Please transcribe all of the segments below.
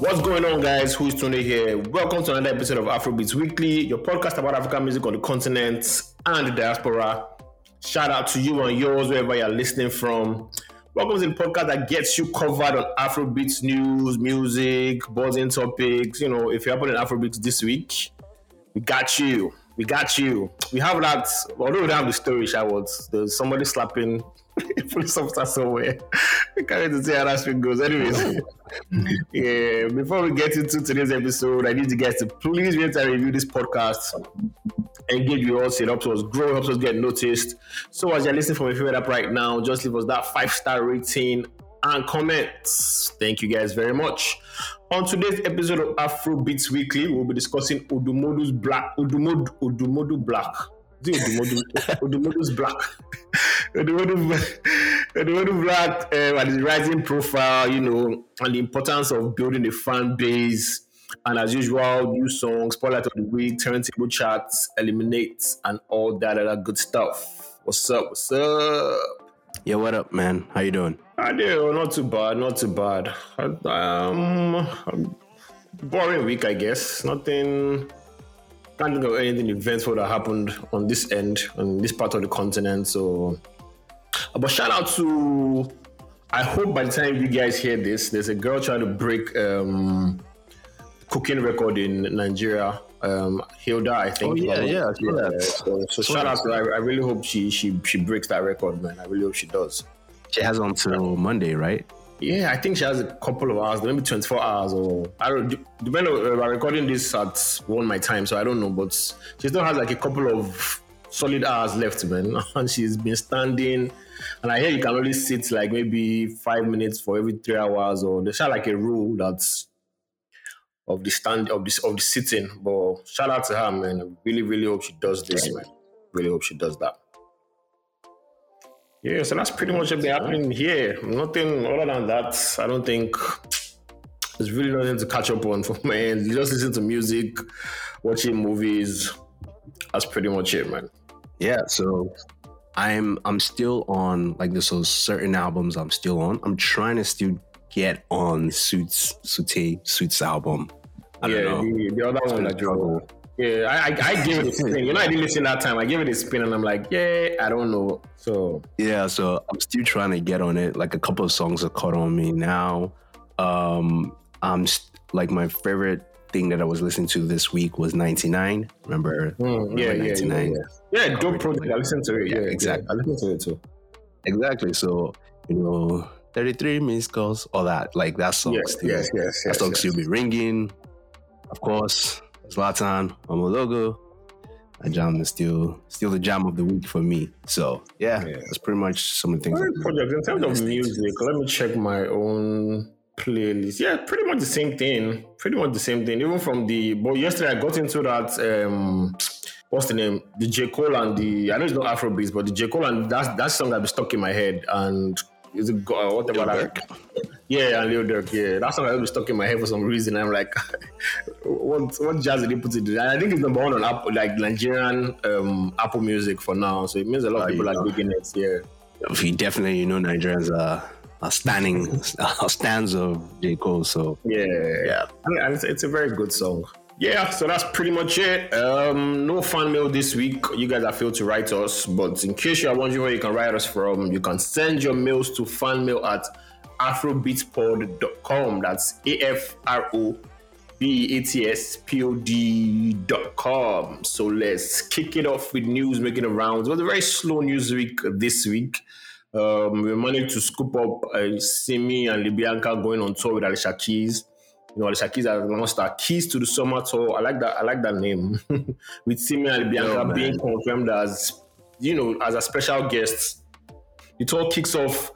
What's going on, guys? Who is Tony here? Welcome to another episode of Afrobeats Weekly, your podcast about African music on the continent and the diaspora. Shout out to you and yours, wherever you're listening from. Welcome to the podcast that gets you covered on Afrobeats news, music, buzzing topics. You know, if you're happening Afrobeats this week, we got you. We got you. We have that, although we don't have the story, was there's somebody slapping police officer somewhere. I can't wait to see how that shit goes. Anyways, yeah, before we get into today's episode, I need you guys to please rate and review this podcast and give you all it helps us grow, helps us get noticed. So as you're listening from your favorite app right now, just leave us that five star rating and comments. Thank you guys very much. On today's episode of Afro Beats Weekly, we'll be discussing Odumodu's Black, Odumodu, Odumodublvck. Odumodu, Odumodu's Black. Odumodu, Odumodublvck um, and his rising profile, you know, and the importance of building a fan base. And as usual, new songs, spotlight of the week, turntable charts, eliminates, and all that other good stuff. What's up? What's up? Yeah, what up, man? How you doing? I do. Not too bad. Not too bad. Um, boring week, I guess. Nothing. Can't think of anything eventful that happened on this end, on this part of the continent. So, but shout out to. I hope by the time you guys hear this, there's a girl trying to break um, cooking record in Nigeria. Um, Hilda, I think. Oh yeah, yeah, yeah. So, so shout out to her. I, I really hope she she she breaks that record, man. I really hope she does. She has until Monday, right? Yeah, I think she has a couple of hours, maybe 24 hours, or I don't. Depending, on, uh, we're recording this at one my time, so I don't know, but she still has like a couple of solid hours left, man. And she's been standing, and I hear you can only sit like maybe five minutes for every three hours, or there's like a rule that's of the stand of this of the sitting. But shout out to her, man. I really, really hope she does this, man. Really hope she does that. Yeah, so that's pretty much what's happening here. Nothing other than that. I don't think there's really nothing to catch up on for my end. You just listen to music, watching movies. That's pretty much it, man. Yeah, so I'm I'm still on like there's so certain albums I'm still on. I'm trying to still get on Suits Sute Suits album. I yeah, the, the, other one that you yeah, I, I, I gave it a spin. You know, I didn't listen that time. I gave it a spin, and I'm like, yeah, I don't know. So yeah, so I'm still trying to get on it. Like a couple of songs are caught on me now. Um, I'm st- like my favorite thing that I was listening to this week was 99. Remember? Mm, yeah, yeah, 99? yeah, yeah, yeah. dope project. I listened to it. Yeah, yeah exactly. Yeah, I listened to it too. Exactly. So you know, 33 missed calls, all that. Like that song yes, still, yes, yes, that song yes. still be ringing. Of course, Zlatan, logo. That jam is still still the jam of the week for me. So yeah, yeah. that's pretty much some of the things. Project in terms of music, let me check my own playlist. Yeah, pretty much the same thing. Pretty much the same thing. Even from the but yesterday I got into that um what's the name? The J. Cole and the I know it's not Afrobeats, but the J. Cole and that that song that be stuck in my head and is it uh, whatever that? Yeah, and Lil Durk. Yeah, that song was stuck in my head for some reason. I'm like, what what jazz did he put it? And I think it's number one on Apple, like Nigerian um, Apple Music for now. So it means a lot of people are digging it. Yeah, we definitely you know Nigerians are. Are standing, are stands of J Cole. So yeah, yeah, and it's, it's a very good song. Yeah, so that's pretty much it. Um, no fan mail this week. You guys have failed to write us, but in case you are wondering where you can write us from, you can send your mails to fanmail at afrobeatspod.com. That's A F R O B A T S P O D.com. So let's kick it off with news making the rounds. It was a very slow news week this week. Um, we managed to scoop up uh, Simi and Libianca going on tour with Alicia Keys you know, Alicia Keys has announced our keys to the summer tour. I like that. I like that name. With Simi and Bianca oh, being confirmed as, you know, as a special guest. The tour kicks off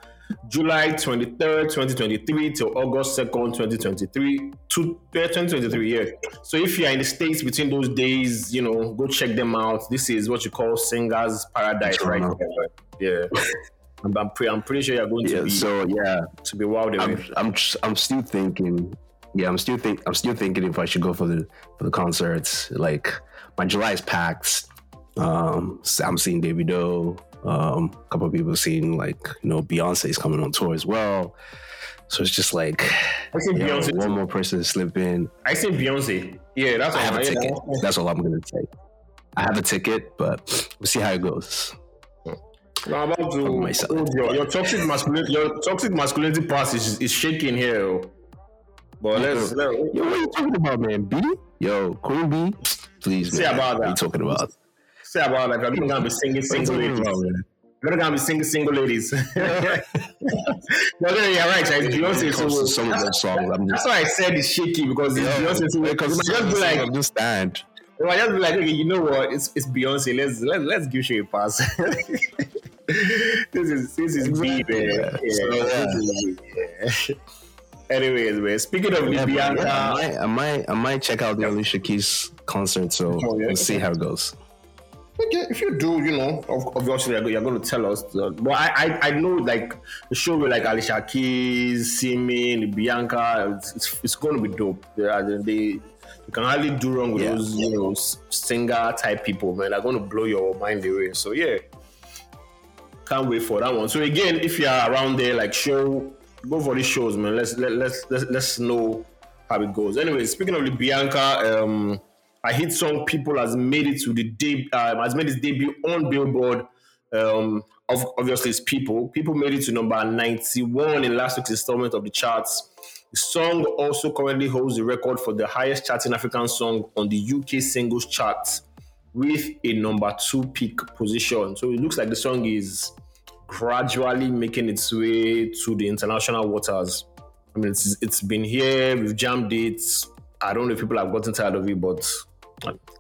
July 23rd, 2023 till August 2nd, 2023. To, 2023, yeah. So if you're in the States between those days, you know, go check them out. This is what you call Singers Paradise, right? Yeah. I'm, I'm, pre- I'm pretty sure you're going yeah, to be so yeah to be wild. I'm, I'm I'm still thinking yeah, I'm still think I'm still thinking if I should go for the for the concerts. Like my July is packed. Um, I'm seeing Davido. Um, a couple of people seeing like you know Beyonce is coming on tour as well. So it's just like I you know, Beyonce. one too. more person to slip in. I see Beyonce. Yeah, that's I what have a I- ticket. That's all I'm gonna say. I have a ticket, but we'll see how it goes. No, I'm about to your, your toxic masculinity. Your toxic masculinity pass is, is shaking here. But let's, let Yo, what are you talking about, man? B? Yo, Queen B? Please, man. about What are you talking about? Say about like I'm gonna be singing What are you single ladies. You're gonna be singing single ladies. You're yeah, right. Like Beyonce. So some of those songs, I'm that's why I said it's shaky because it's Beyonce. So because it might just be like, understand. it might just be like, okay, you know what? It's it's Beyonce. Let's let's let's give you a pass. this is this is me, man. Yeah, So, is me, yeah. Anyways, man. Speaking of Yeah, Bianca, yeah, I might, I might, I might check out the Alicia Keys concert. So Oh, yeah. we'll see how it goes. Okay, if you do, you know, obviously you're you're going to tell us. uh, But I, I, I know like the show with like Alicia Keys, Simi, Bianca, it's, it's, it's going to be dope. They, they you can hardly do wrong with Yeah. those, you know, singer type people, man. They're going to blow your mind away. So yeah, can't wait for that one. So again, if you are around there, like show, go for these shows, man. Let's let, let's let's let's know how it goes. Anyway, speaking of the Bianca, um, a hit song "People" has made it to the deb- um, has made its debut on Billboard. Um, of, obviously, it's "People." "People" made it to number ninety-one in last week's installment of the charts. The song also currently holds the record for the highest charting African song on the UK singles chart with a number two peak position. So it looks like the song is gradually making its way to the international waters. I mean, it's, it's been here, we've jammed it. I don't know if people have gotten tired of it, but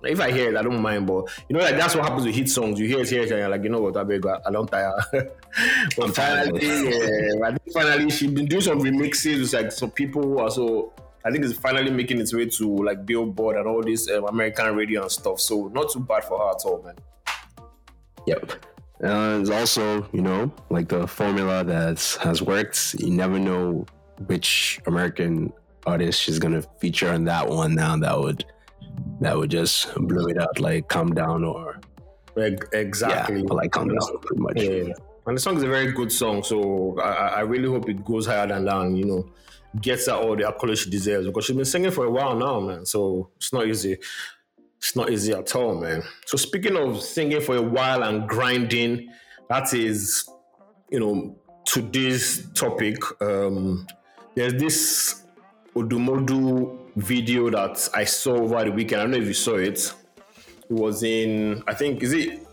if I hear it, I don't mind. But you know, like that's what happens with hit songs. You hear it here, and you're like, you know what, I beg, I don't tire. but I'm tired of finally, yeah, I think finally she's been doing some remixes with like some people who are so. I think it's finally making its way to like Billboard and all this um, American radio and stuff. So not too bad for her at all, man. Yep. Uh, it's also, you know, like the formula that has worked. You never know which American artist she's gonna feature on that one. Now that would that would just blow it out, like "Calm Down" or Exactly. yeah, like "Calm Down," pretty much. Yeah. And the song is a very good song, so I, I I really hope it goes higher than that. You know, gets her all the accolades she deserves because she's been singing for a while now, man. So it's not easy. It's not easy at all, man. So speaking of singing for a while and grinding, that is, you know, today's topic. Um, there's this Odumodu video that I saw over the weekend. I don't know if you saw it. It was in, I think, is it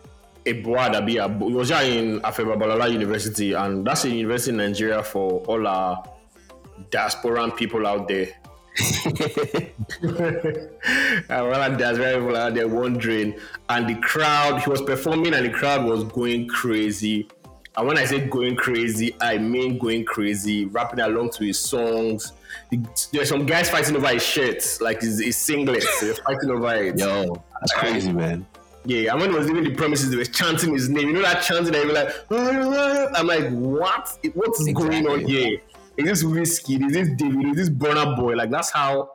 Ebuadabi? It was yeah in Afe Babalola University, and that's a university in Nigeria for all our diasporan people out there. and all our diasporan people out there wondering, and the crowd, he was performing, and the crowd was going crazy. And when I say going crazy, I mean going crazy, rapping along to his songs. There's some guys fighting over his shirts, like his, his singlet. They're fighting over it. Yo, that's crazy, man. Yeah, and when he was leaving the premises, they were chanting his name. You know that chanting that you were like, ah, I'm like, what? What's going on here? Is this Wizkid? Is this David? Is this Burna Boy? Like that's how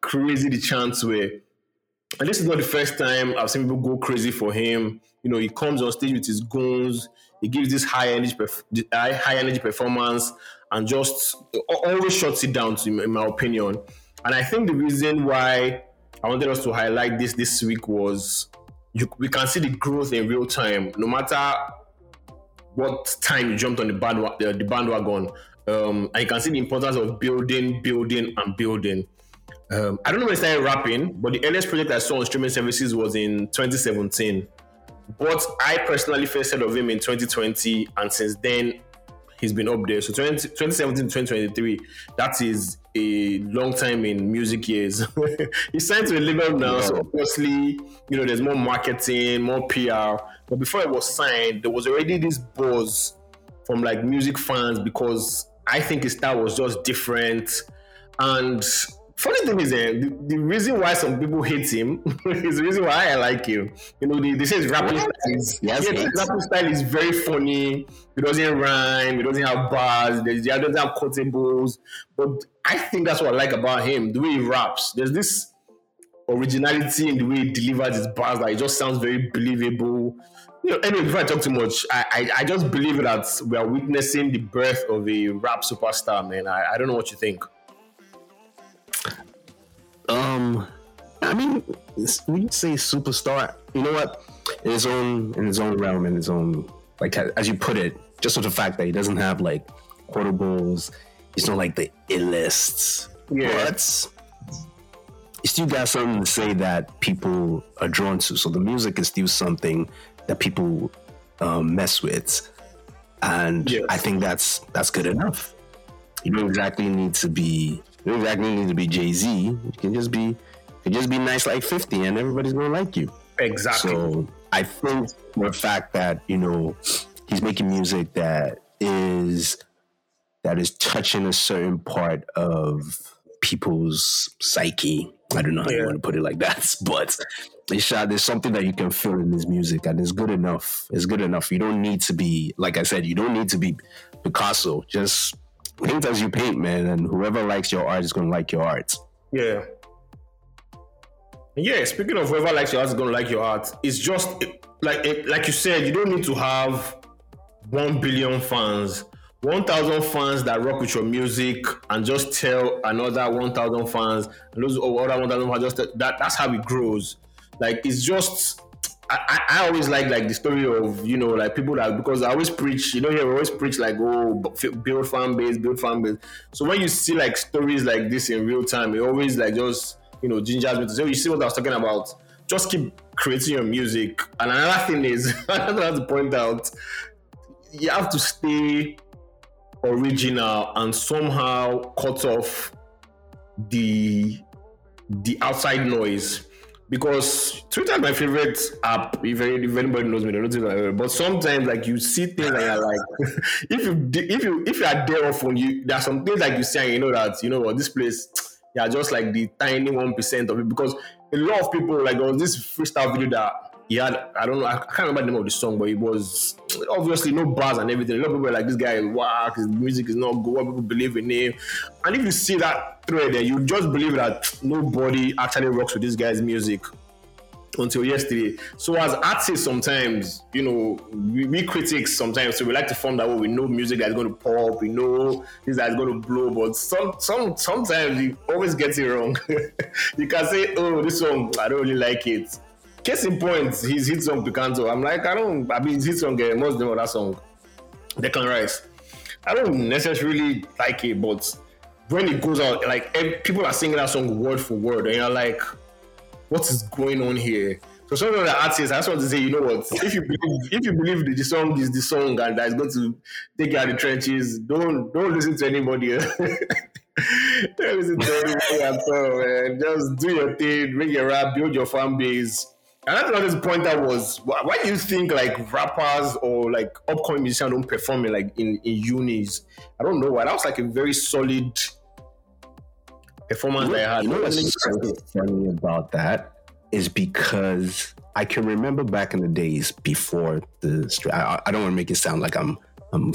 crazy the chants were. And this is not the first time I've seen people go crazy for him. You know, he comes on stage with his goons. He gives this high energy, perf- high energy performance, and just always shuts it down. To in my opinion, and I think the reason why I wanted us to highlight this this week was you, we can see the growth in real time, no matter what time you jumped on the, bandwa- the, the bandwagon. Um, and you can see the importance of building, building, and building. Um, I don't know when I started rapping, but the earliest project I saw on streaming services was in 2017. But I personally first heard of him in 2020, and since then, he's been up there. So 20, 2017 2023, that is a long time in music years. he's signed to a label now, so obviously, you know, there's more marketing, more PR. But before it was signed, there was already this buzz from like music fans because I think his style was just different. And funny thing is, eh, the, the reason why some people hate him is the reason why I like him. You know, they, they say his rapping style is Yes, yeah, his rapping style is very funny. It doesn't rhyme. It doesn't have bars. There's- It doesn't have quotables. But I think that's what I like about him. The way he raps. There's this originality in the way he delivers his bars. Like it just sounds very believable. You know, anyway, before I talk too much, I, I, I just believe that we are witnessing the birth of a rap superstar, man. I, I don't know what you think. Um, I mean, when you say superstar, you know what? In his own in his own realm, in his own like as you put it, just with the fact that he doesn't have like quotables, he's not like the illest. Yeah. But you still got something to say that people are drawn to. So the music is still something that people um, mess with, and. I think that's that's good enough. You don't exactly need to be you don't exactly need to be Jay Z. You can just be you can just be nice like Fifty, and everybody's gonna like you. Exactly. So I think the fact that you know he's making music that is that is touching a certain part of people's psyche. I don't know how yeah. you want to put it like that, but there's something that you can feel in his music, and it's good enough. It's good enough. You don't need to be, like I said, you don't need to be Picasso. Just paint as you paint, man, and whoever likes your art is to like your art. Yeah. Yeah, speaking of whoever likes your art is to like your art, it's just like like you said, you don't need to have one billion fans, one thousand fans that rock with your music, and just tell another one thousand fans, and those other one thousand fans just that. That's how it grows. Like it's just. I, I always like like the story of you know like people that because I always preach you know here always preach like oh build fan base build fan base. So when you see like stories like this in real time it always like just you know gingers me to say oh, you see what I was talking about? Just keep creating your music. And another thing is I have to point out you have to stay original and somehow cut off the the outside noise because Twitter is my favorite app. If, if anybody knows me, they know But sometimes, like you see things and you're like, if you if you if you are there often, you there are some things like you see and you know that you know what this place, yeah, just like the tiny one percent of it. Because a lot of people like there was this freestyle video that he had I don't know I can't remember the name of the song, but it was obviously no bars and everything. A lot of people were like, "This guy is whack. His music is not good. People believe in him." And if you see that thread, then you just believe that nobody actually rocks with this guy's music until yesterday. So as artists, sometimes you know we, we, critics sometimes so we like to form that way. We know music that's going to pop. We know this that's going to blow, but some some sometimes you always get it wrong. you can say, "Oh, this song I don't really like it." Case in point, his hit song Picanto. I'm like, I don't. I mean, his hit song, eh, uh, most of that song, Declan Rice. I don't necessarily like it, but when it goes out, like eh, people are singing that song word for word, and you're like, what is going on here? So some of the artists, I just want to say, you know what? If you believe, if you believe that the song is the song and that is going to take you out of the trenches, don't don't listen to anybody. Eh? don't listen to anybody at all, man. Just do your thing, make your rap, build your fan base Another point that was why do you think like rappers or like upcoming musicians don't perform in like in, in unis? I don't know why. That was like a very solid performance you know, I had. You know what's so funny about that is because I can remember back in the days before the I, I don't want to make it sound like I'm I'm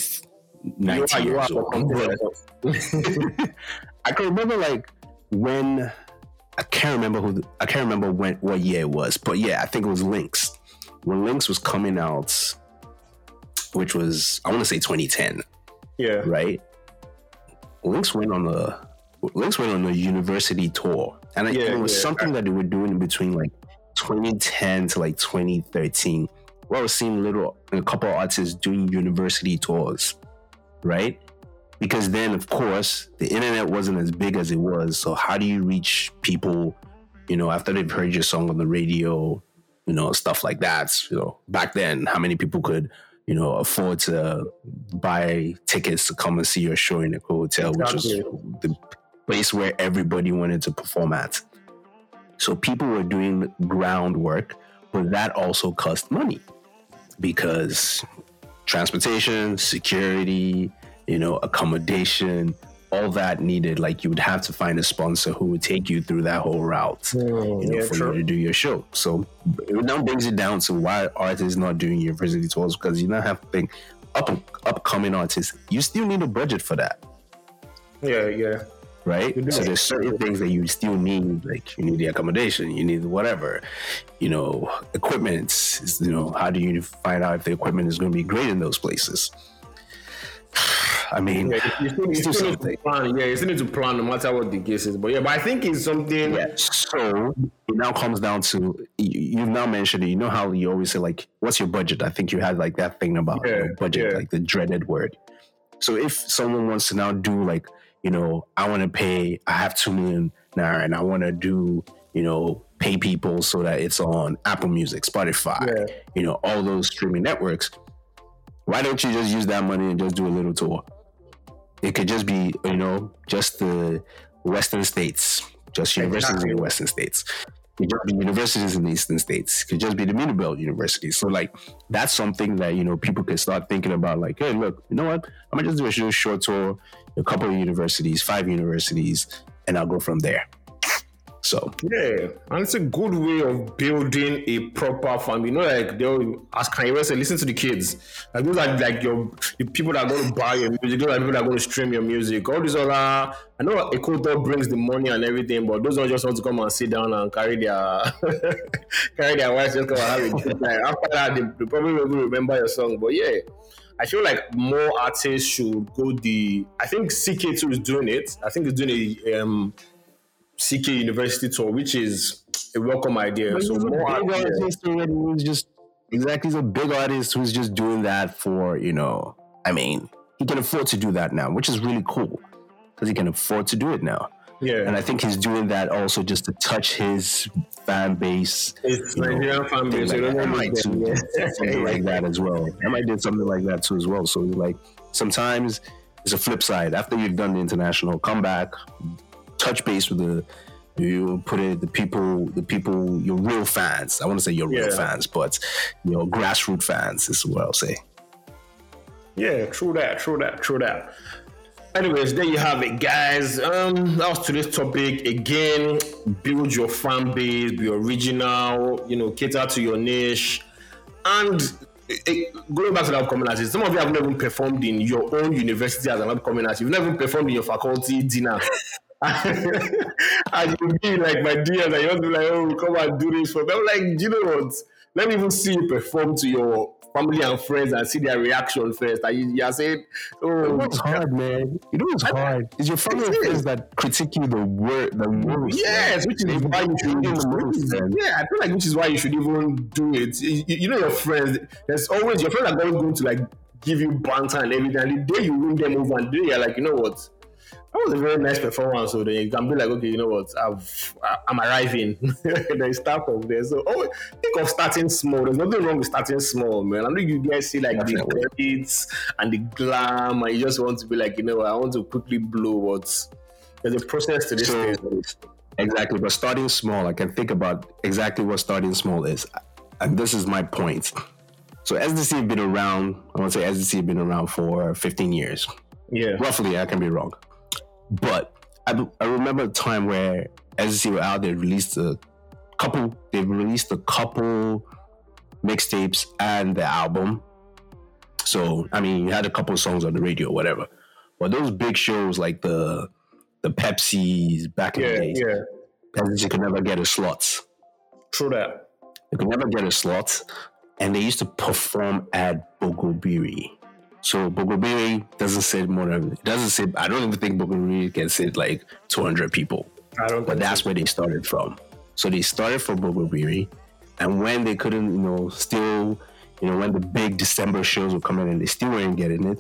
19 you are, you years old. I can remember like when I can't remember who I can't remember when what year it was, but yeah, I think it was Lynx. When Lynx was coming out, which was I want to say 2010. Yeah. Right. Lynx went on a Lynx went on a university tour, and yeah, it was yeah. something that they were doing between like 2010 to like 2013. Where I was seeing little a couple of artists doing university tours, right? Because then of course the internet wasn't as big as it was. So how do you reach people you know after they've heard your song on the radio you know stuff like that? You know back then how many people could you know afford to buy tickets to come and see your show in the hotel exactly. which was the place where everybody wanted to perform at? So people were doing groundwork but that also cost money because transportation security you know, accommodation, all that needed. Like you would have to find a sponsor who would take you through that whole route, mm, you know, for you to do your show. So it now brings it down to why artists not doing university tours because you now have big up upcoming artists. You still need a budget for that. Yeah, yeah. right? So there's certain things that you still need, like you need the accommodation, you need whatever, you know, equipment. You know, how do you find out if the equipment is going to be great in those places? I mean, Yeah, you still, you still still need to plan. Yeah, you still need to plan no matter what the case is. But yeah, but I think it's something. Yeah. So it now comes down to you, you've now mentioned it. You know how you always say like, "What's your budget?" I think you had like that thing about Yeah, know, budget, yeah. like the dreaded word. So if someone wants to now do like, you know, I want to pay, I have two million naira, and I want to do, you know, pay people so that it's on Apple Music, Spotify, you know, all those streaming networks. Why don't you just use that money and just do a little tour? It could just be, you know, just the Western states, just universities in the Western states. It could just be universities in the Eastern states. It could just be the Middle Belt universities. So, like, that's something that, you know, people can start thinking about. Like, hey, look, you know what? I'm going to just do a short tour, a couple of universities, five universities, and I'll go from there. So, Yeah, and it's a good way of building a proper family. You know, like they'll ask Kanye West said, listen to the kids. Like those are like your the people that are going to buy your music. Those are people that are going to stream your music. All these other, I know a quota brings the money and everything, but those ones just want to come and sit down and carry their carry their wives just come and have a good time. After that, they, they probably will remember your song. But yeah. I feel like more artists should go the. I think CK2 is doing it. I think it's doing a um, CKay University tour, which is a welcome idea. So he's a more big artists- artist who's just exactly he's a big artist who's just doing that for you know i mean he can afford to do that now which is really cool because he can afford to do it now yeah, and i think he's doing that also just to touch his fan base it's you know, Nigerian fan base. So like, don't I know might do yeah. something like that as well. I might do something like that too as well. So like sometimes it's a flip side. After you've done the international, come back, touch base with the you put it the people the people your real fans. I want to say your real Yeah. fans, but your grassroots fans is what I'll say. Yeah, true that, true that, true that. Anyways, there you have it, guys. Um, that was today's topic. Again, build your fan base, be original, you know, cater to your niche. And eh, going back to the upcoming artists, some of you have never even performed in your own university as an upcoming artist. You've never even performed in your faculty dinner. and you be like my dear, and you want to be like, oh, come and do this for me. I'm like, do you know what? Let me even see you perform to your family and friends and see their reaction first. And you, you are saying, oh, It's hard, man. You know it's hard. It's your family and friends that critique you the word the most. Yes, which is why you should. They the most, which is- man. yeah, I feel like which is why you should even do it. You, you- you know your friends. There's always your friends are always going to like give you banter and everything. And the day you win them over, and the day you're like, you know what, that was a very nice performance. So then you can be like, okay, you know what, I've I'm arriving. then start from there. So oh, think of starting small. There's nothing wrong with starting small, man. I know you guys see like Definitely. the credits and the glam, and you just want to be like, you know, what, I want to quickly blow what's. There's a process to this So- thing. Exactly, but starting small, I can think about exactly what starting small is, and this is my point. So SDC have been around. I want to say SDC have been around for 15 years, Yeah. roughly. I can be wrong, but I, I remember a time where SDC were out. They released a couple. They released a couple mixtapes and the album. So I mean, you had a couple songs on the radio, whatever. But those big shows like the the Pepsis back in the Yeah, days, yeah. SDC could never get a slot. True that. They could never get a slot, and they used to perform at Bogobiri. So Bogobiri doesn't sit more than it doesn't sit. I don't even think Bogobiri can sit like 200 people, I don't but that's where they started from. So they started from Bogobiri, and when they couldn't, you know, still, you know, when the big December shows were coming and they still weren't getting it,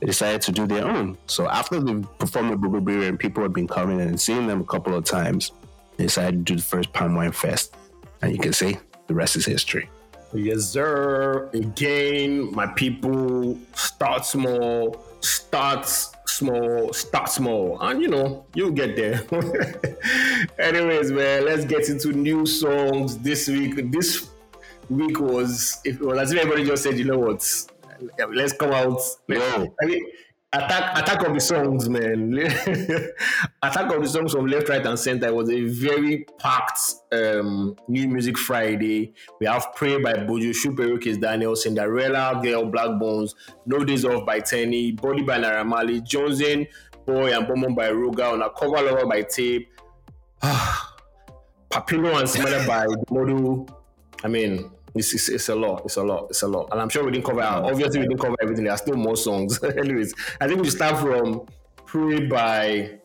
they decided to do their own. So after they performed at Bogobiri and people had been coming and seeing them a couple of times, they decided to do the first Palm Wine Fest, and you can see the rest is history. Yes, sir. Again, my people, start small, start small, start small, and you know, you'll get there. Anyways, man, let's get into new songs this week. This week was, if it was as if everybody just said, you know what, let's come out. Yo. I mean, attack attack of the songs, man. attack of the songs from left, right, and center It was a very packed um, New Music Friday. We have Pray by Buju, Super Kizz Daniel, Cinderella, Girl, Blaqbonez, No Days Off by Teni, Body by Naira Marley, Jonzing, Boy and Bomb by Ruger, on a cover lover by Tape. Papillon and Smelly by Modu. I mean, it's, it's, it's, a lot. It's a lot. It's a lot. And I'm sure we didn't cover, obviously, we didn't cover everything. There are still more songs. Anyways, I think we start from Pray by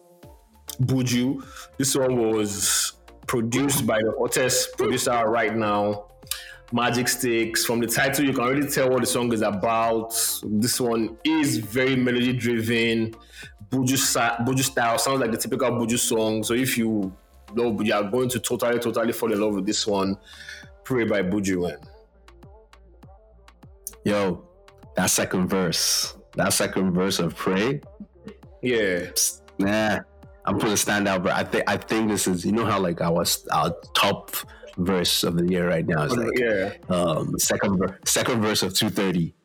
Buju. This one was produced by the hottest producer right now, Magicsticks. From the title, you can already tell what the song is about. This one is very melody driven. Buju, Buju style sounds like the typical Buju song. So if you know you are going to totally, totally fall in love with this one, Pray by Buju. Yo, that second verse, that second verse of Pray. Yeah. Nah, I'm putting stand out, but I think I think this is you know how like our our top verse of the year right now is like yeah. um second ver- second verse of 230.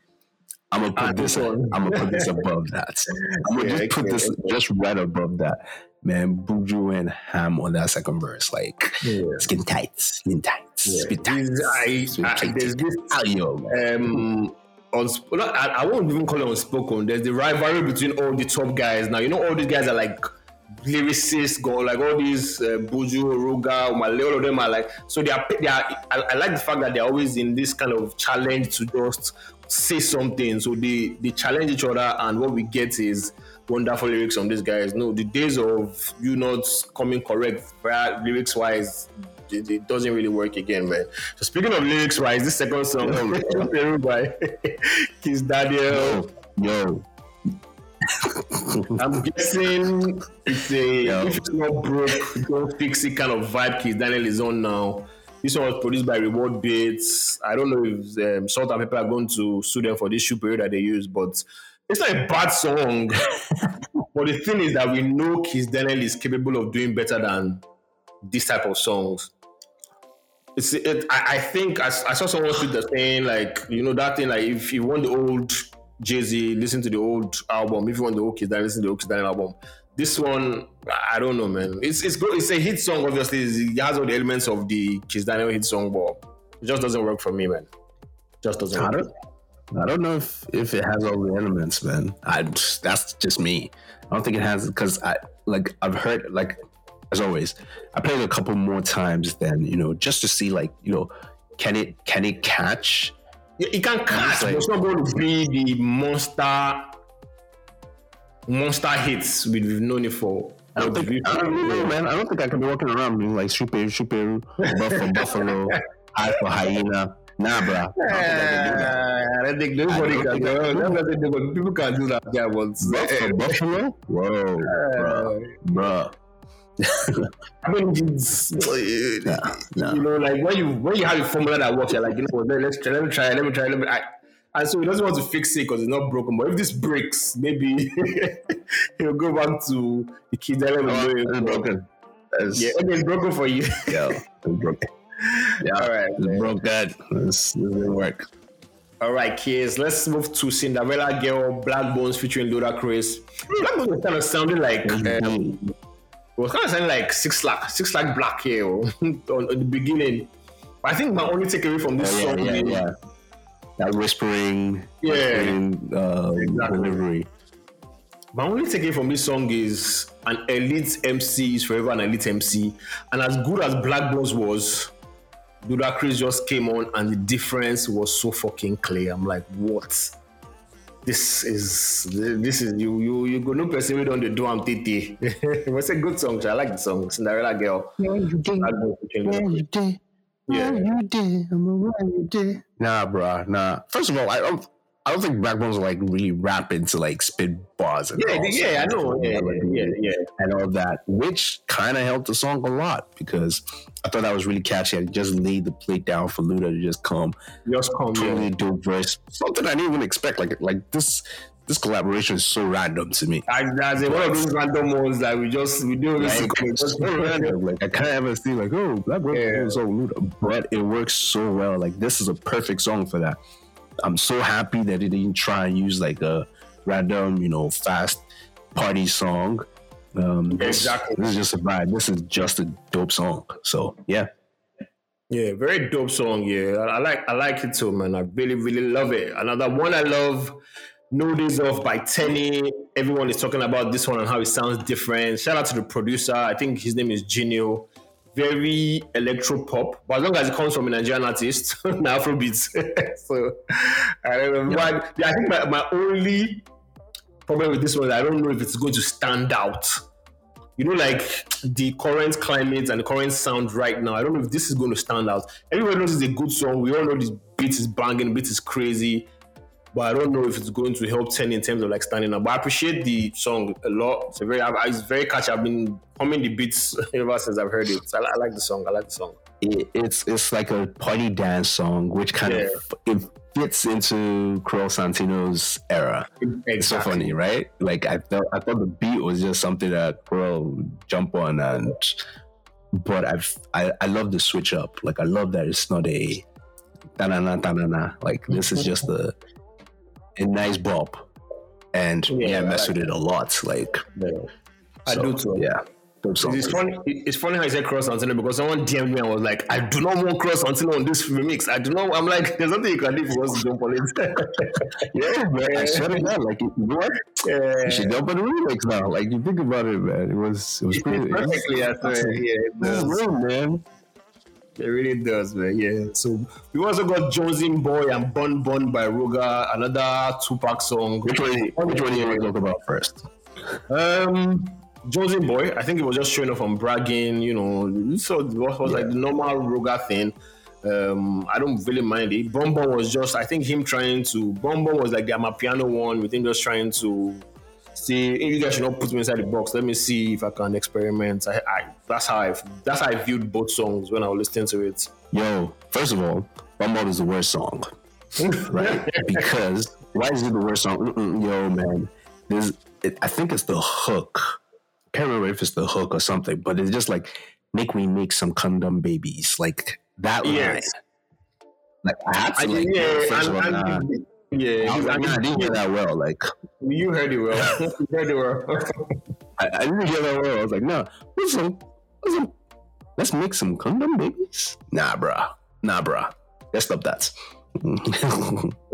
I'm gonna put ah, this. I'm gonna put this above that. I'm gonna yeah, just put this just right above that man, Buju and Ham on that second verse, like yeah. skin tight, skin tight, yeah. skin tight. I, I, there's this um on I, I won't even call it unspoken. There's the rivalry between all the top guys. Now you know all these guys are like lyricists, go like all these uh, Buju, Ruger, Umale, all of them are like so they are. They are. I, I like the fact that they're always in this kind of challenge to just say something. So they they challenge each other, and what we get is wonderful lyrics from these guys. No, the days of you not coming correct lyrics wise, it, it, doesn't really work again, man. So speaking of lyrics wise, this second song Peru by Kizz Daniel. Yo. I'm guessing it's a Yo. if it's not broke, don't fix it kind of vibe Kizz Daniel is on now. This one was produced by Reward Beats. I don't know if um, Salt-N-Pepa are going to sue them for this shoe period that they use, but it's not a bad song. but the thing is that we know Kizz Daniel is capable of doing better than this type of songs. It's it, I, I think I, I saw someone tweet that saying like you know that thing like if you want the old Jay Z, listen to the old album. If you want the old Kizz Daniel, listen to the old Kizz Daniel album. This one, I don't know, man. It's it's good. It's a hit song. Obviously, it has all the elements of the Kizz Daniel hit song, but it just doesn't work for me, man. Just doesn't. work. I don't know if if it has all the elements, man. I that's just me. I don't think it has because I like I've heard like as always. I played a couple more times than you know just to see like you know can it can it catch? It can catch, like, but it's not going to be the monster monster hits we've known it for. I don't think I don't know, man. I don't think I can be walking around being like super super buff Buffalo, high for hyena. Nah, bro. I don't think nobody can do that. People can do that. Yeah, but eh. Buffalo? Whoa, bro. bro. I mean, nah, nah. you know, like when you when you have a formula that works, you're like, you know, what? let's try, let me try, let me try, let me. I, and so he doesn't want to fix it because it's not broken. But if this breaks, maybe he'll go back to the kid that oh, it's broken. That's, yeah, it's broken for you. yeah, it's broken. Yeah. All right. Broke that. This, this didn't work. All right, kids. Let's move to Cinderella Girl, Blaqbonez featuring Ludacris. Blaqbonez was kind of sounding like. Um, was kind of sounding like 6LACK, Six Lack Black here on, on, the beginning. But I think my only takeaway from this oh, yeah, song yeah, is yeah. that whispering, yeah, whispering, uh, exactly. delivery. My only takeaway from this song is an elite MC is forever an elite MC, and as good as Blaqbonez was, Ludacris just came on and the difference was so fucking clear. I'm like, what? This is this is you you you go no person don't the do am tete. it was a good song. I like the song Cinderella Girl. Yeah, you did. Yeah, you did. Yeah, you did. I'm a you did. Nah, bro. Nah. First of all, I don't. I don't think Blaqbonez like really rapping to like spit bars and yeah, yeah, I know, yeah, yeah, yeah, and all that, which kind of helped the song a lot because I thought that was really catchy. I just laid the plate down for Luda to just come, just come, totally yeah. dope verse, something I didn't even expect. Like, like this, this collaboration is so random to me. I, one of those random ones that we just we do like, so random. Like I can't ever see like oh Bones yeah. so Luda, but it works so well. Like this is a perfect song for that. I'm so happy that they didn't try and use like a random, you know, fast party song. Um, this, Exactly. This is just a vibe. This is just a dope song. So yeah, Yeah, very dope song. Yeah, I, I like I like it too, man. I really really love it. Another one I love, "No Days Off" by Teni. Everyone is talking about this one and how it sounds different. Shout out to the producer. I think his name is Genio. Very electro pop, but as long as it comes from a Nigerian artist, now Afrobeats. so I don't know. But yeah, I think my, my only problem with this one is I don't know if it's going to stand out you know, like the current climate and the current sound right now, I don't know if this is going to stand out. Everybody knows it's a good song. We all know this beat is banging, beat is crazy. But I don't know if it's going to help Ten in terms of like standing up. But I appreciate the song a lot. It's a very, it's very catchy. I've been humming the beats ever since I've heard it. So I, I like the song. I like the song. it, it's it's like a party dance song, which kind Yeah. of it fits into Cruel Santino's era. It's so funny, right? Like I thought, I thought the beat was just something that Crow would jump on, and but I've I, I love the switch up. Like I love that it's not a da na na da na na. Like this is just a a nice bop, and Yeah, yeah, I mess like with it a lot. Like Yeah. I so, do too. Yeah. It's funny. It's funny how you said Cruel Santino because someone DM'd me and was like, "I do not want Cruel Santino on this remix. I do not." I'm like, "There's nothing you can do for us to jump on it." Yeah, man. I swear to God, like you know what? yeah. You should jump on the remix now. Like you think about it, man. It was it was It pretty fits perfectly, I swear. Yeah, it It was real, man. It really does, man. Yeah. So we also got Jonesy Boy and Bun Bun by Ruger, another Tupac song. Which one? Which one do you want to talk about first? Um, Jonesy Boy, I think it was just showing off on bragging, you know, so it was, was like the normal Ruger thing. Um, I don't really mind it. Bun Bun was just, I think him trying to, Bun Bun was like the Amapiano one with him just trying to see, "Hey, you guys should not put me inside the box. Let me see if I can experiment. I, I that's how I, that's how I viewed both songs when I was listening to it. Yo, first of all, Bumble is the worst song, right? because why is it the worst song? Mm-mm, yo, man, there's, it, I think it's the hook. Can't remember if it's the hook or something, but it's just like make me make some condom babies, like that line. Yes. Like I had to I, like yeah, first of all, and, nah. Yeah, I, was like, nah, I didn't hear that well. Like you heard it well. you heard it well. I, I didn't hear that well. I was like, nah, what's some, what's some, let's make some condom babies. Nah, bruh. Nah, bruh. Let's stop that.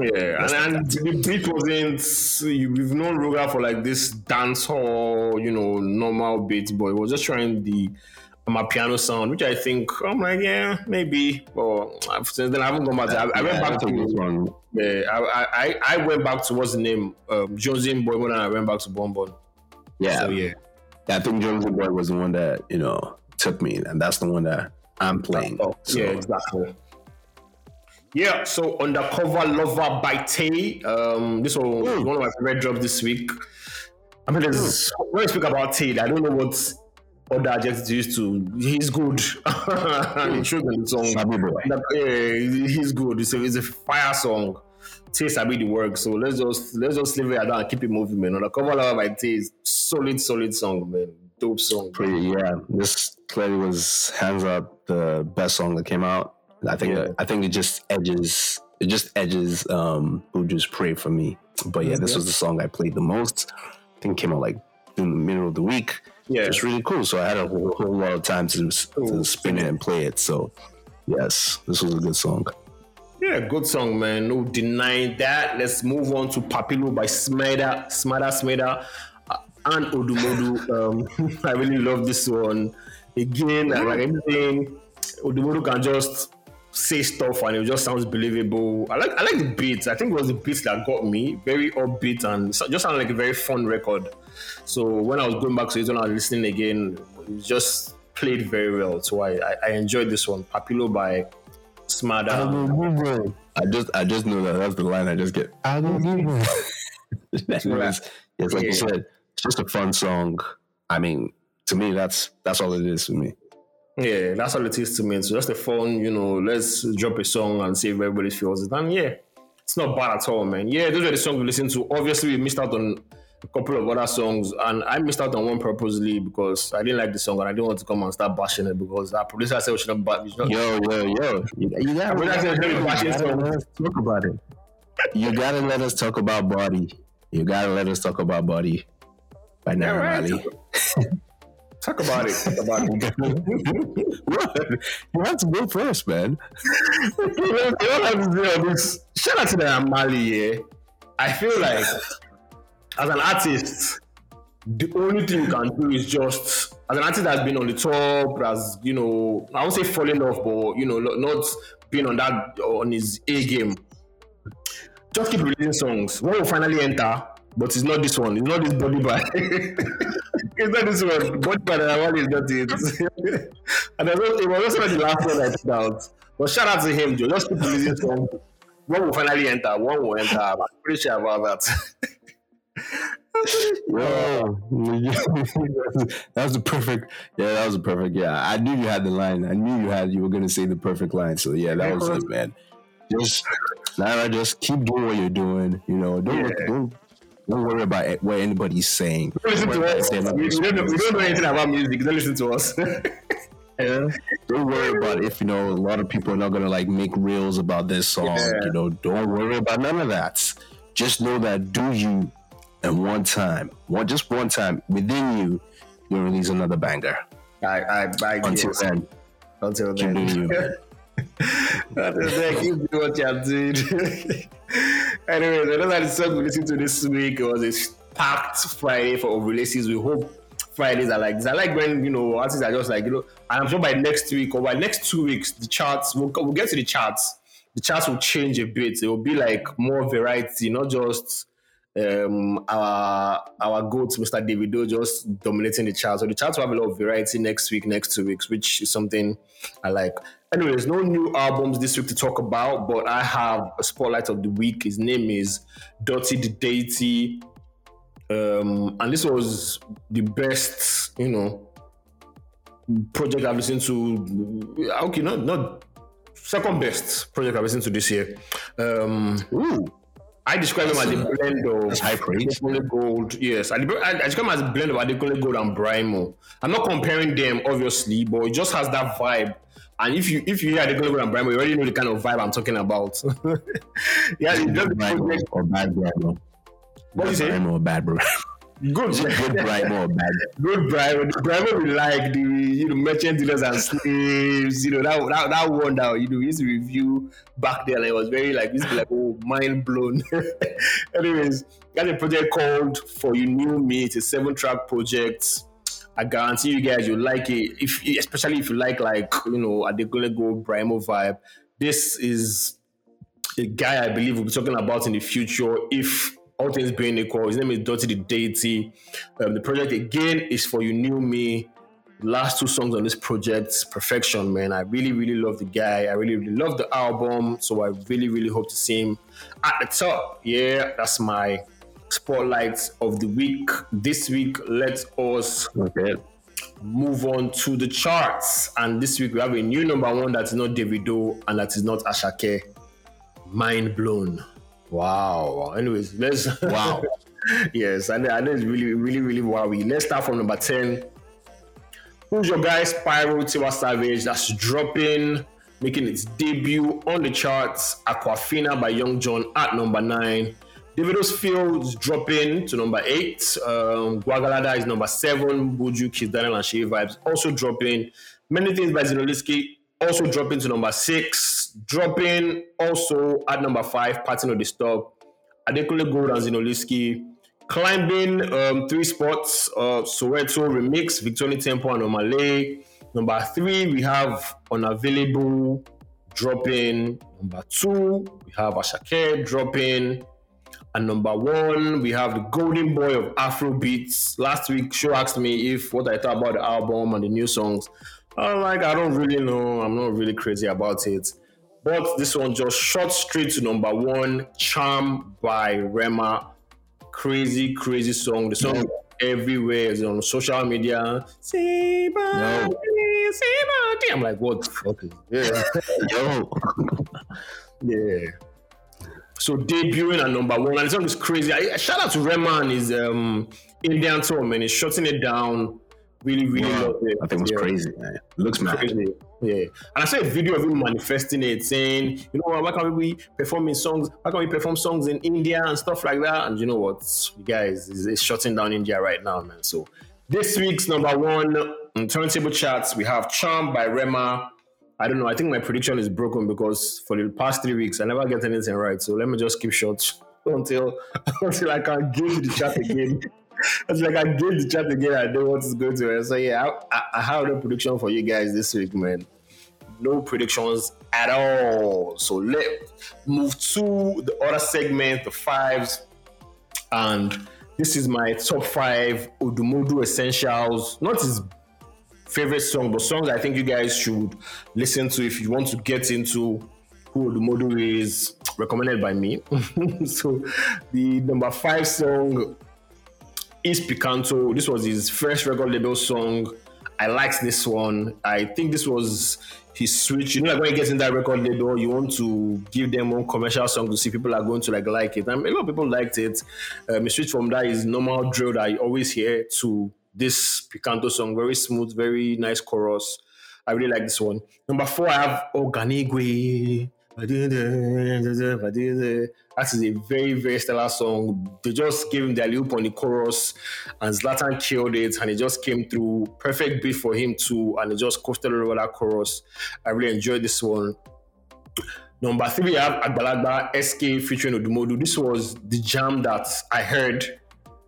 Yeah, and, and the beat wasn't. We've known Ruger for like this dance hall, you know, normal beat, but it was just trying the amapiano sound, which I think I'm like, yeah, maybe. But I've- since then, I haven't gone back. To, I, I went Yeah, back to. one. Yeah, I, I I went back to what's the name, um, Josie Boy, when I went back to Bon Bon. Yeah, So yeah, I think Jonesy Boy was the one that you know took me, and that's the one that I'm playing. Oh, So, yeah, exactly. Yeah, so Undercover Lover by Tay. Um, this was Hmm. one of my favorite drops this week. I mean, there's, when I speak about Tay, I don't know what other adjectives to to. He's good. it shows in the song. That- yeah, he's good. It's a, it's a fire song. Tay Sabi the work. So let's just let's just leave it at that and keep it moving, man. Undercover Lover by Tay is solid, solid song, man. Dope song. Pretty, yeah, this clearly was hands up the best song that came out. I think Yeah. I think it just edges it just edges um Buju's Pray for me. But yeah, this Mhm. was the song I played the most. I think it came out like in the middle of the week. Yeah. It's really cool. So I had a whole, whole lot of time to, to spin it and play it. So yes, this was a good song. Yeah, good song, man. No denying that. Let's move on to Papilo by Smeda, Smada Smeda, uh, and Odumodu. Um, I really love this one. Again, like everything, Odumodu can just say stuff and it just sounds believable. I like I like the beats. I think it was the beats that got me. Very upbeat and just sounded like a very fun record. So when I was going back to it when I was listening again, it just played very well. So I I, I enjoyed this one. Papilo by Smada. I just I just know that that's the line I just get. I don't give It's it's like you said, it's just a fun song. I mean, to me, that's that's all it is for me. Yeah, that's all it is to me. So just a fun, you know, let's drop a song and see if everybody feels it. And yeah, it's not bad at all, man. Yeah, those are the songs we listen to. Obviously, we missed out on a couple of other songs, and I missed out on one purposely because I didn't like the song and I didn't want to come and start bashing it because our producer said we should not bash. We should not, Yo, yo, yo! You, you gotta, We're not gonna you gotta let us talk about it. You gotta let us talk about body. you gotta let us talk about Body by Naira right. Talk about it. Talk about it. you have to go first, man. you know, you know what I'm? This- Shout out to the Amali, yeah. I feel like as an artist, the only thing you can do is just as an artist that's been on the top, as you know, I won't say falling off, but you know, not- being on that on his A game. Just keep releasing songs. One will finally enter, but it's not this one. It's not this body by. it's not this one. Body the one is not it. and was, it was also not the last one I put out. But shout out to him, Joe. Just keep releasing songs. One will finally enter. One will enter. I'm pretty sure about that. Yo, that was the perfect. Yeah, that was the perfect. Yeah, I knew you had the line. I knew you had. You were gonna say the perfect line. So yeah, that was it, man. Just Naira, just keep doing what you're doing. You know, don't Yeah. don't don't worry about it- what anybody's saying. Don't listen to us. We, we don't know, we don't know anything about music. Don't listen to us. Yeah. Don't worry about if you know a lot of people are not gonna like make reels about this song. Yeah. You know, don't worry about none of that. Just know that do you, and one time, one just one time within you, you'll release another banger. I, I, I Until guess. then, Until keep doing you, then. man. Until then, keep doing what you're doing. Anyways, another song we listened to this week it was a packed Friday for releases. We hope Fridays are like this. I like when you know artists are just like you know, and I'm sure by next week or by next two weeks, the charts we'll, we'll get to the charts. The charts will change a bit. It will be like more variety, not just um our our goats, Mr. Davido, just dominating the charts. So the charts will have a lot of variety next week, next two weeks, which is something I like. Anyways, no new albums this week to talk about, but I have a spotlight of the week. His name is Dirty the Deity. Um, and this was the best, you know, project I've listened to. Okay, not not second best project I've listened to this year. Um, Ooh, I describe him as a blend of high praise. Gold. Yes, I, I describe him as a blend of Adekunle Gold and Brymo. I'm not comparing them, obviously, but it just has that vibe. And if you if you hear Adekunle Gold and Brymo, you already know the kind of vibe I'm talking about. yeah, it's just Brymo or bad Brymo. What you say? Brymo or bad Brymo? good, good Brymo or bad? good Brymo. The Brymo we like the you know merchant dealers and slaves. You know that that, that one that you know we used to review back there. Like, it was very like to like oh mind blown. Anyways, got a project called For You Knew Me. It's a seven track project. I guarantee you guys you like it. If especially if you like like you know Adekunle Gold Brymo vibe. This is a guy I believe we'll be talking about in the future if all things being equal. His name is Dirty the Deity. Um, the project again is for you knew me. Last two songs on this project, perfection, man. I really, really love the guy. I really, really love the album. So I really, really hope to see him at the top. Yeah, that's my spotlight of the week. This week, let us Okay. move on to the charts. And this week we have a new number one that is not Davido and that is not Asake. Mind blown. Wow. Anyways, let's Wow. yes, I know, I know it's really, really, really wowie. Let's start from number 10. Who's your guy? Spyro Tiwa Savage. That's dropping, making its debut on the charts. Aquafina by Young Jonn at number nine. Davido's Field is dropping to number eight. Um, Gwagwalada is number seven. Buju, Kizz Daniel, and Seyi Vibez also dropping. Many Things by Zinoleesky also dropping to number six. Dropping also at number five, Pattern of the Stop. Adekunle Gold and Zinoleesky. Climbing um, three spots, uh, Soweto Remix, Victoria Tempo and Omah Lay. Number three, we have Unavailable dropping. Number two, we have Asake dropping. And number one, we have the golden boy of Afro beats. Last week, Show asked me if what I thought about the album and the new songs. I'm like, I don't really know. I'm not really crazy about it. But this one just shot straight to number one, Charm by Rema. Crazy, crazy song. The song is everywhere. It's on social media. Say bye, say bye. I'm like, what the fuck is this? Yo. Yeah. So debuting at number one, and the song is crazy. I, shout out to Rema and his um, Indian tour, man. He's shutting it down. Really, really Wow. love it. I think it was Yeah. crazy. Man. It looks mad. Crazy. Yeah. And I saw a video of him manifesting it, saying, you know what, why can't we perform in songs? Why can't we perform songs in India and stuff like that? And you know what, you guys, it's, shutting down India right now, man. So this week's number one on turntable charts, we have Charm by Rema. I don't know. I think my prediction is broken because for the past three weeks I never get anything right. So let me just keep short until until I can gauge the chart again. It's like I gauge the chat again. I know what is going to. end. So yeah, I, I, I have no prediction for you guys this week, man. No predictions at all. So let move to the other segment, the fives, and this is my top five Odumodu essentials. Not his favorite song, but songs I think you guys should listen to if you want to get into who Odumodu is, recommended by me. so the number five song is Picanto. This was his first record label song. I liked this one. I think this was his switch. You know, like when you get in that record label, you want to give them one commercial song to see people are going to like like it. And a lot of people liked it. Um, switch from that is normal drill that I always hear to this Picanto song. Very smooth, very nice chorus. I really like this one. Number four, I have Oganigwe. That is a very, very stellar song. They just gave him the loop on the chorus, and Zlatan killed it, and it just came through. Perfect beat for him too, and it just coasted over that chorus. I really enjoyed this one. Number three, I have Agbalagba SK featuring Odumodu. This was the jam that I heard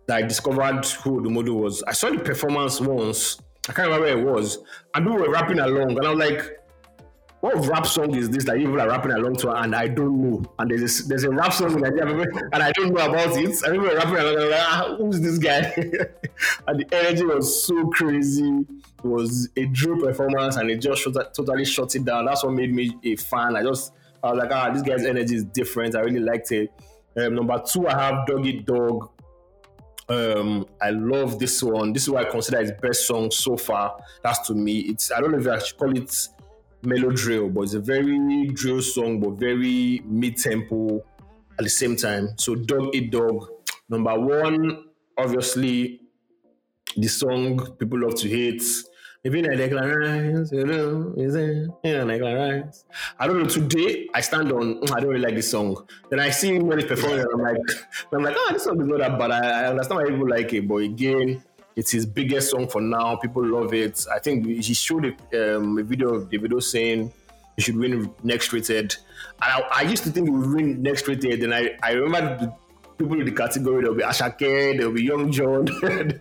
that I discovered who Odumodu was. I saw the performance once. I can't remember where it was. And people were rapping along, and I was like, what rap song is this that people are rapping along to and I don't know? And there's a, there's a rap song in Nigeria and I don't know about it. People were rapping along and like, ah, who's this guy? and the energy was so crazy. It was a drill performance and it just shut, totally shut it down. That's what made me a fan. I just, I was like, ah, this guy's energy is different. I really liked it. Um, number two, I have Dog Eat Dog. Um, I love this one. This is what I consider his best song so far. That's to me. It's I don't know if I should call it mellow drill, but it's a very drill song, but very mid tempo at the same time. So Dog Eat Dog, number one, obviously the song people love to hate. Even I Declan Rice, you know, is it? Yeah, Declan Rice. I don't know. Today I stand on. "Mm, I don't really like this song. Then I see when he's performing, and I'm like, I'm like, oh, this song is not that bad. I, I understand why people like it, but again, it's his biggest song for now. People love it. I think he showed a, um, a video of Davido saying he should win next rated. And I, I used to think he would win next rated. And I, I remember the people in the category there'll be Asake, there'll be Young Jonn,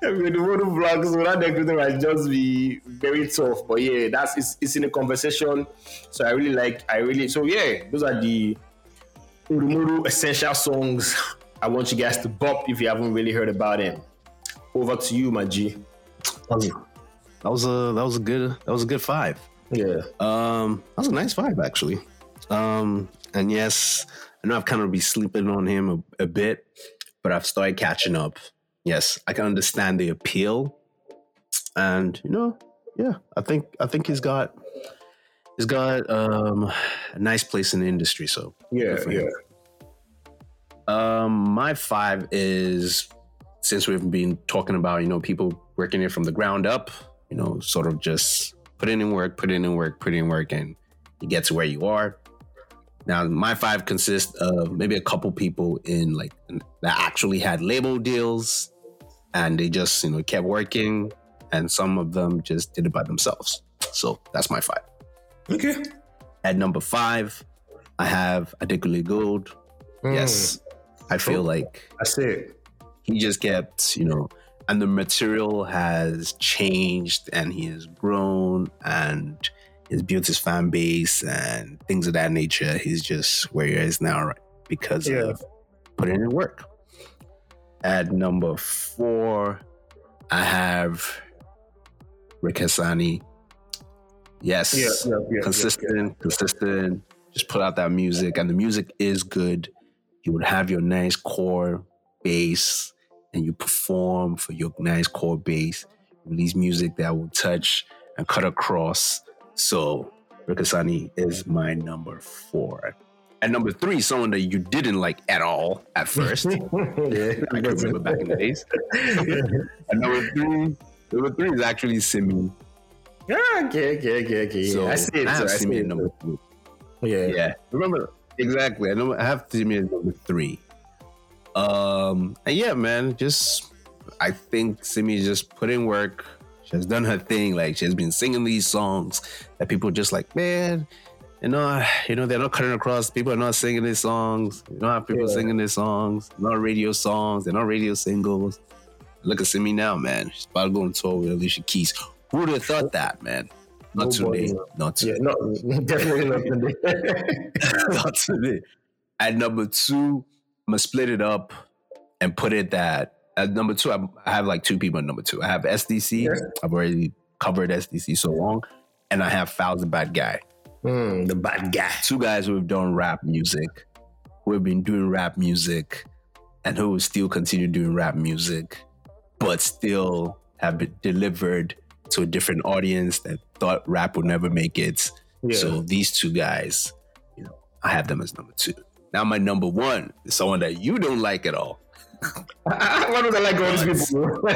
there'll be the Voodoo Vlogs. So that next rated might just be very tough. But yeah, that's it's, it's in a conversation. So I really like, I really, so yeah, those are the Odumodu essential songs. I want you guys to bop if you haven't really heard about them. Over to you, my G. That was a that was a good that was a good five. Yeah. Um, that was a nice vibe actually. Um, and yes, I know I've kind of been sleeping on him a, a bit, but I've started catching up. Yes, I can understand the appeal, and you know, yeah, I think I think he's got he's got um, a nice place in the industry. So Yeah, yeah. Um, my five is since we've been talking about you know people working it from the ground up, you know, sort of just putting in work, putting in work, putting in work, and you get to where you are. Now, my five consists of maybe a couple people in like that actually had label deals, and they just you know kept working, and some of them just did it by themselves. So that's my five. Okay. At number five, I have Adekunle Gold. Hmm. Yes, I feel like That's it. He just kept, you know, and the material has changed and he has grown and he's built his fan base and things of that nature. He's just where he is now, right? Because Yeah. of putting in work. At number four, I have Ric Hassani. Yes Yeah, yeah, consistent, consistent. Just put out that music, and the music is good. You would have your nice core bass, and you perform for your nice core bass. Release music that will touch and cut across. So, Ric Hassani is my number four. At number three, someone that you didn't like at all at first. yeah. I can remember back in the days. At number three, number three is actually Simi. Yeah, okay, okay, okay, okay. So I see it. I have Simi at number three. Yeah. Yeah, remember exactly. I know I have Simi at number three. Um, and yeah, man, just I think Simi just put in work. She has done her thing. Like she has been singing these songs that people just like, man, you know, you know, they're not cutting across. People are not singing these songs. You don't have people Yeah. singing these songs. Not radio songs. They're not radio singles. Look at Simi now, man. She's about to go on tour with Alicia Keys. Who would have thought that, man? Not Nobody. today. Not Yeah, today. definitely not today. Not today. At number two, gonna split it up and put it that at number two, I'm, I have like two people at number two. I have SDC. Yes. I've already covered SDC so long, and I have Falz the bad guy. Hmm, the bad guy. Two guys who have done rap music, who have been doing rap music, and who will still continue doing rap music, but still have been delivered to a different audience that thought rap would never make it. Yeah. So these two guys, you know, I have them as number two. Now my number one is someone that you don't like at all. Why don't I like all these people?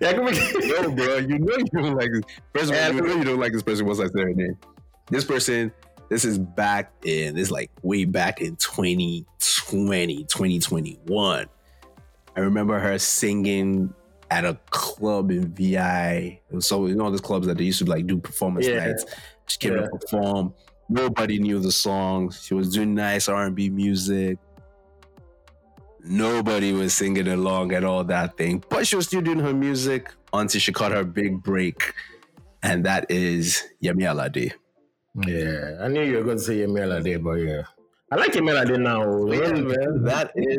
yeah, come on. No, bro, you know you don't like this. First of all, you know you don't like this person once I say her name. This person, this is back in, this is like way back in 2020, 2021. I remember her singing at a club in VI. It was so you know those clubs that they used to like do performance Yeah. nights. She came Yeah. to perform. Nobody knew the songs. She was doing nice R and B music. Nobody was singing along at all that thing, but she was still doing her music until she caught her big break, and that is Yemi Alade. Yeah, I knew you were going to say Yemi Alade, but yeah. I like Yemi Alade now. Oh, yeah, man, that is.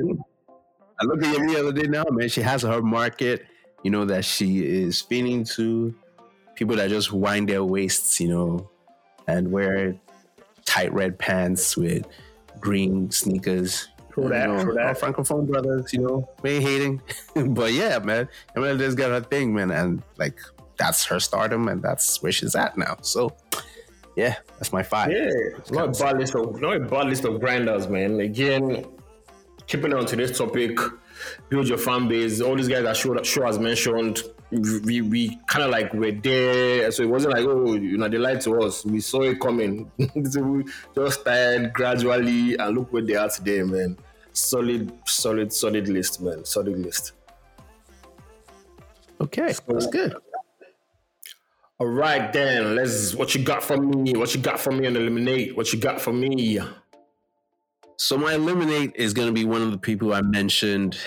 I look at Yemi Alade now, man. She has her market, you know, that she is feeding to people that just wind their waists, you know, and wear tight red pants with green sneakers. True that, you know, true that. Francophone brothers, you know, we ain't hating. but yeah, man, Yemi Alade's got her thing, man, and like that's her stardom, and that's where she's at now. So, yeah, that's my five. Yeah, not a bad list of not a bad list of grinders, man. Again, keeping on to this topic, build your fan base. All these guys that show show has mentioned, we we kind of like were there, so it wasn't like oh you know they lied to us. We saw it coming. so we just started gradually, and look where they are today, man. Solid, solid, solid list, man. Solid list. Okay, that's good. All right, then let's. What you got for me? What you got for me on eliminate? What you got for me? So my eliminate is going to be one of the people I mentioned,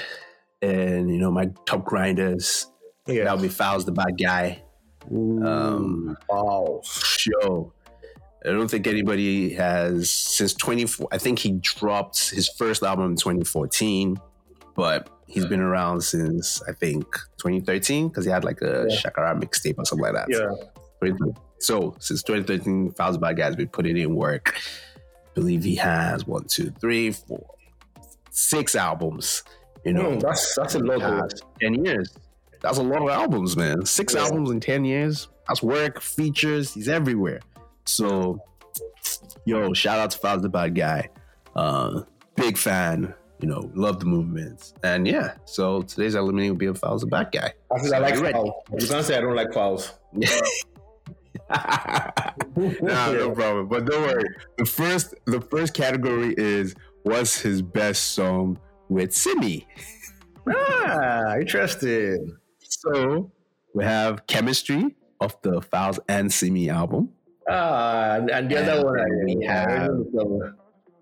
and you know my top grinders. Yeah. That'll be Falz, the bad guy. Um, Wow. show. I don't think anybody has since 24. I think he dropped his first album in 2014, but he's been around since I think 2013 because he had like a Yeah. Shakara mixtape or something like that. Yeah. So since 2013, Falz the Bad Guy's been putting in work. I believe he has one, two, three, four, six albums. You know, Mm, that's that's a lot. 10 years. That's a lot of albums, man. Six Yeah. albums in 10 years. That's work, features. He's everywhere. So, yo, shout out to Falz the Bad Guy. Uh, big fan. You know, love the movements. And yeah, so today's eliminating will be a Fouls the Bad Guy. I think I like Falz. You can't say I don't like Falz. nah, no problem. But don't worry. The first the first category is what's his best song with Simi. Ah, interesting. So we have Chemistry of the Falz and Simi album. Ah, and, and the And other one we I, I have-.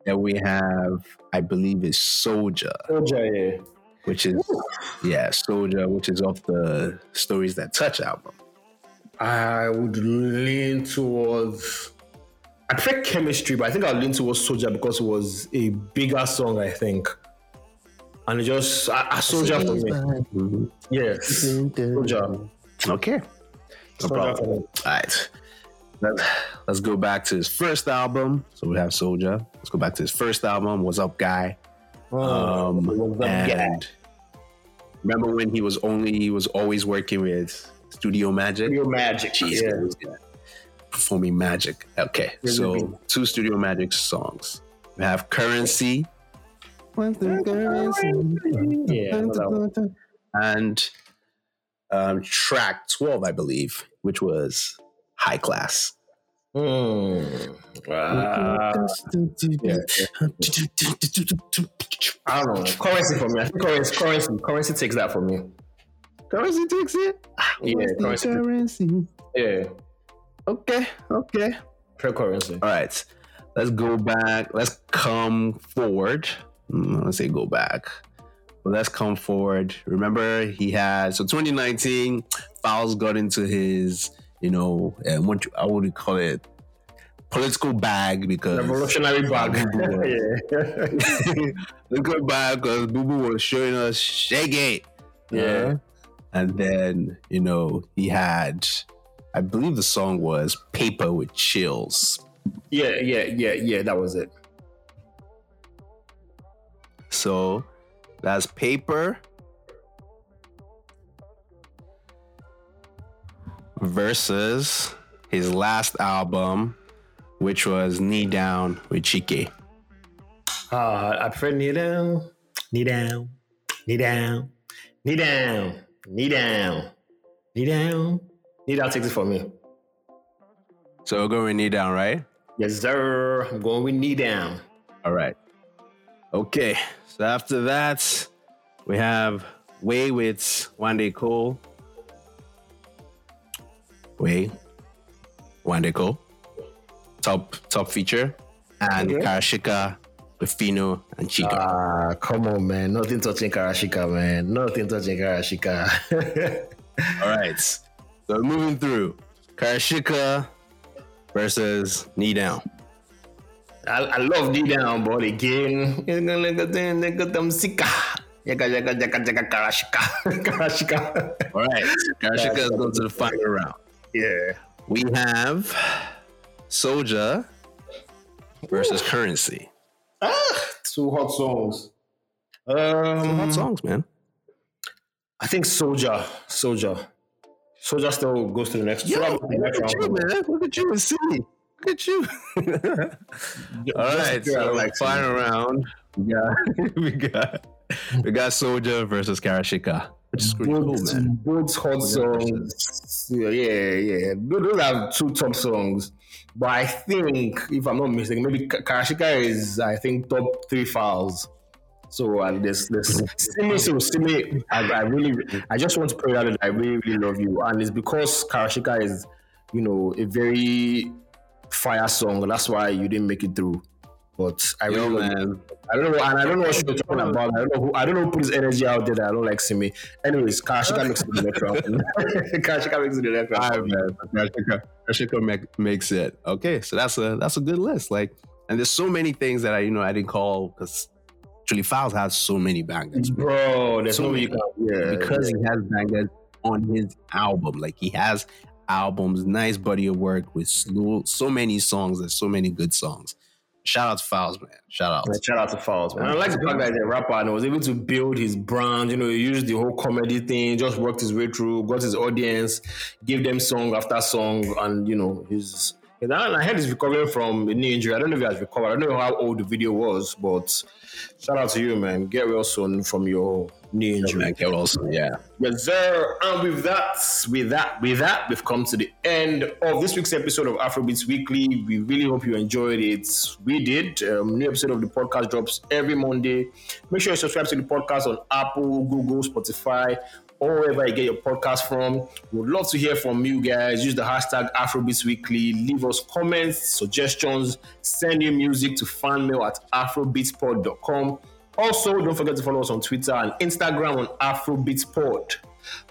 Then we have, I believe, is Soldier, Soldier, yeah. which is yeah, Soldier, which is off the Stories That Touch album. I would lean towards. I prefer chemistry, but I think I'll lean towards Soldier because it was a bigger song, I think. And it just a, a Soldier for me. Mhm. Yes, Soldier. Okay, no Soldier problem. All right. Let's, let's go back to his first album. So we have Soldier. Let's go back to his first album, Wazup Guy. Um, What's Up, Guy? and remember when he was only he was always working with Studio Magic? Studio Magic. Jeez, yeah. man, this performing Magic. Okay, so two Studio Magic songs. We have Currency. Yeah, I know that one. And um, track 12, I believe, which was High Class. Hmm. Wow. Yeah. I don't know. Currency for me. I think currency, currency, currency takes that for me. Currency takes it? Yeah, currency. currency. Yeah. Okay, okay. Pure currency. All right. Let's go back. Let's come forward. Mm, Let's say go back. But let's come forward. Remember, he had so 2019. Falz got into his, you know, uh, what you- I would call it, political bag because Revolutionary bag. Political bag because Boo Boo was showing us shake it. Yeah. And then you know he had, I believe the song was "Paper with Chills." Yeah, yeah, yeah, yeah. That was it. So that's paper versus his last album, which was Knee Down with Chike. Uh, I prefer knee down, knee down, knee down, knee down, knee down, knee down. Knee down takes it for me. So we're going with Knee Down, right? Yes, sir. I'm going with knee down. All right. Okay. So after that, we have Way with Wande Coal. Way, Wande Coal. Top top feature. And Okay. Karashika with Phyno and Chica. Ah, come on, man. Nothing touching Karashika, man. Nothing touching Karashika. All right. So moving through. Karashika versus Knee Down. I, I love knee down, but again, you're gonna get them, they got them sika. Yaka, yaka, yaka, yaka, Karashika. Karashika. All right. Karashika is going to the final round. yeah. We have Soldier versus Currency. Ah, two hot songs. Um, Hot songs, man. I think Soldier, Soldier, Soldier still goes to the next. Yo, Soldier goes to the look at you, man. Look at you and City. Look at you. All right, Just- so like final round. We got we got we got Soldier versus Karashika, which is pretty cool, man. both hot songs. Yeah, yeah, yeah. Those those are two top songs. But I think, if I'm not mistaken, maybe Ka- Karashika is, I think, top three files. So uh, this, this, Simi, so Simi, I, I really, I just want to put it out that I really, really love you, and it's because Karashika is, you know, a very fire song. That's why you didn't make it through. But I Yo, really, love you. man. I don't know, and I don't know what you're talking about. I don't know who, I don't know who put his energy out there that I don't like Simi. Anyways, Karashika makes it the next round. Karashika makes it the next round. right, man. Karashika, make, makes it. Okay, so that's a that's a good list. Like, and there's so many things that I you know I didn't call because actually Falz has so many bangers. Bro, there's So no way you many. can. Yeah, because he has bangers on his album. Like he has albums, nice body of work with so, many songs There's so many good songs. Shout out to Falz, man. Shout out. Man, Shout out to Falz, man. I like the fact that he's a rapper and was able to build his brand. You know, he used the whole comedy thing, just worked his way through, got his audience, gave them song after song, and you know, he's. And I heard he's recovering from a knee injury. I don't know if he has recovered. I don't know how old the video was, but shout out to you, man. Get well soon from your knee injury. Man, Kel also, yeah. Yes, sir. And with that, with that, with that, we've come to the end of this week's episode of Afrobeats Weekly. We really hope you enjoyed it. We did. Um, new episode of the podcast drops every Monday. Make sure you subscribe to the podcast on Apple, Google, Spotify, or wherever you get your podcast from. Would love to hear from you guys. Use the hashtag Afrobeats Weekly. Leave us comments, suggestions, send your music to fanmail at afrobeatspod.com. Also, don't forget to follow us on Twitter and Instagram on AfroBeatsPod.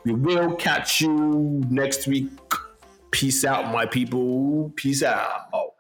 We will catch you next week. Peace out, my people. Peace out.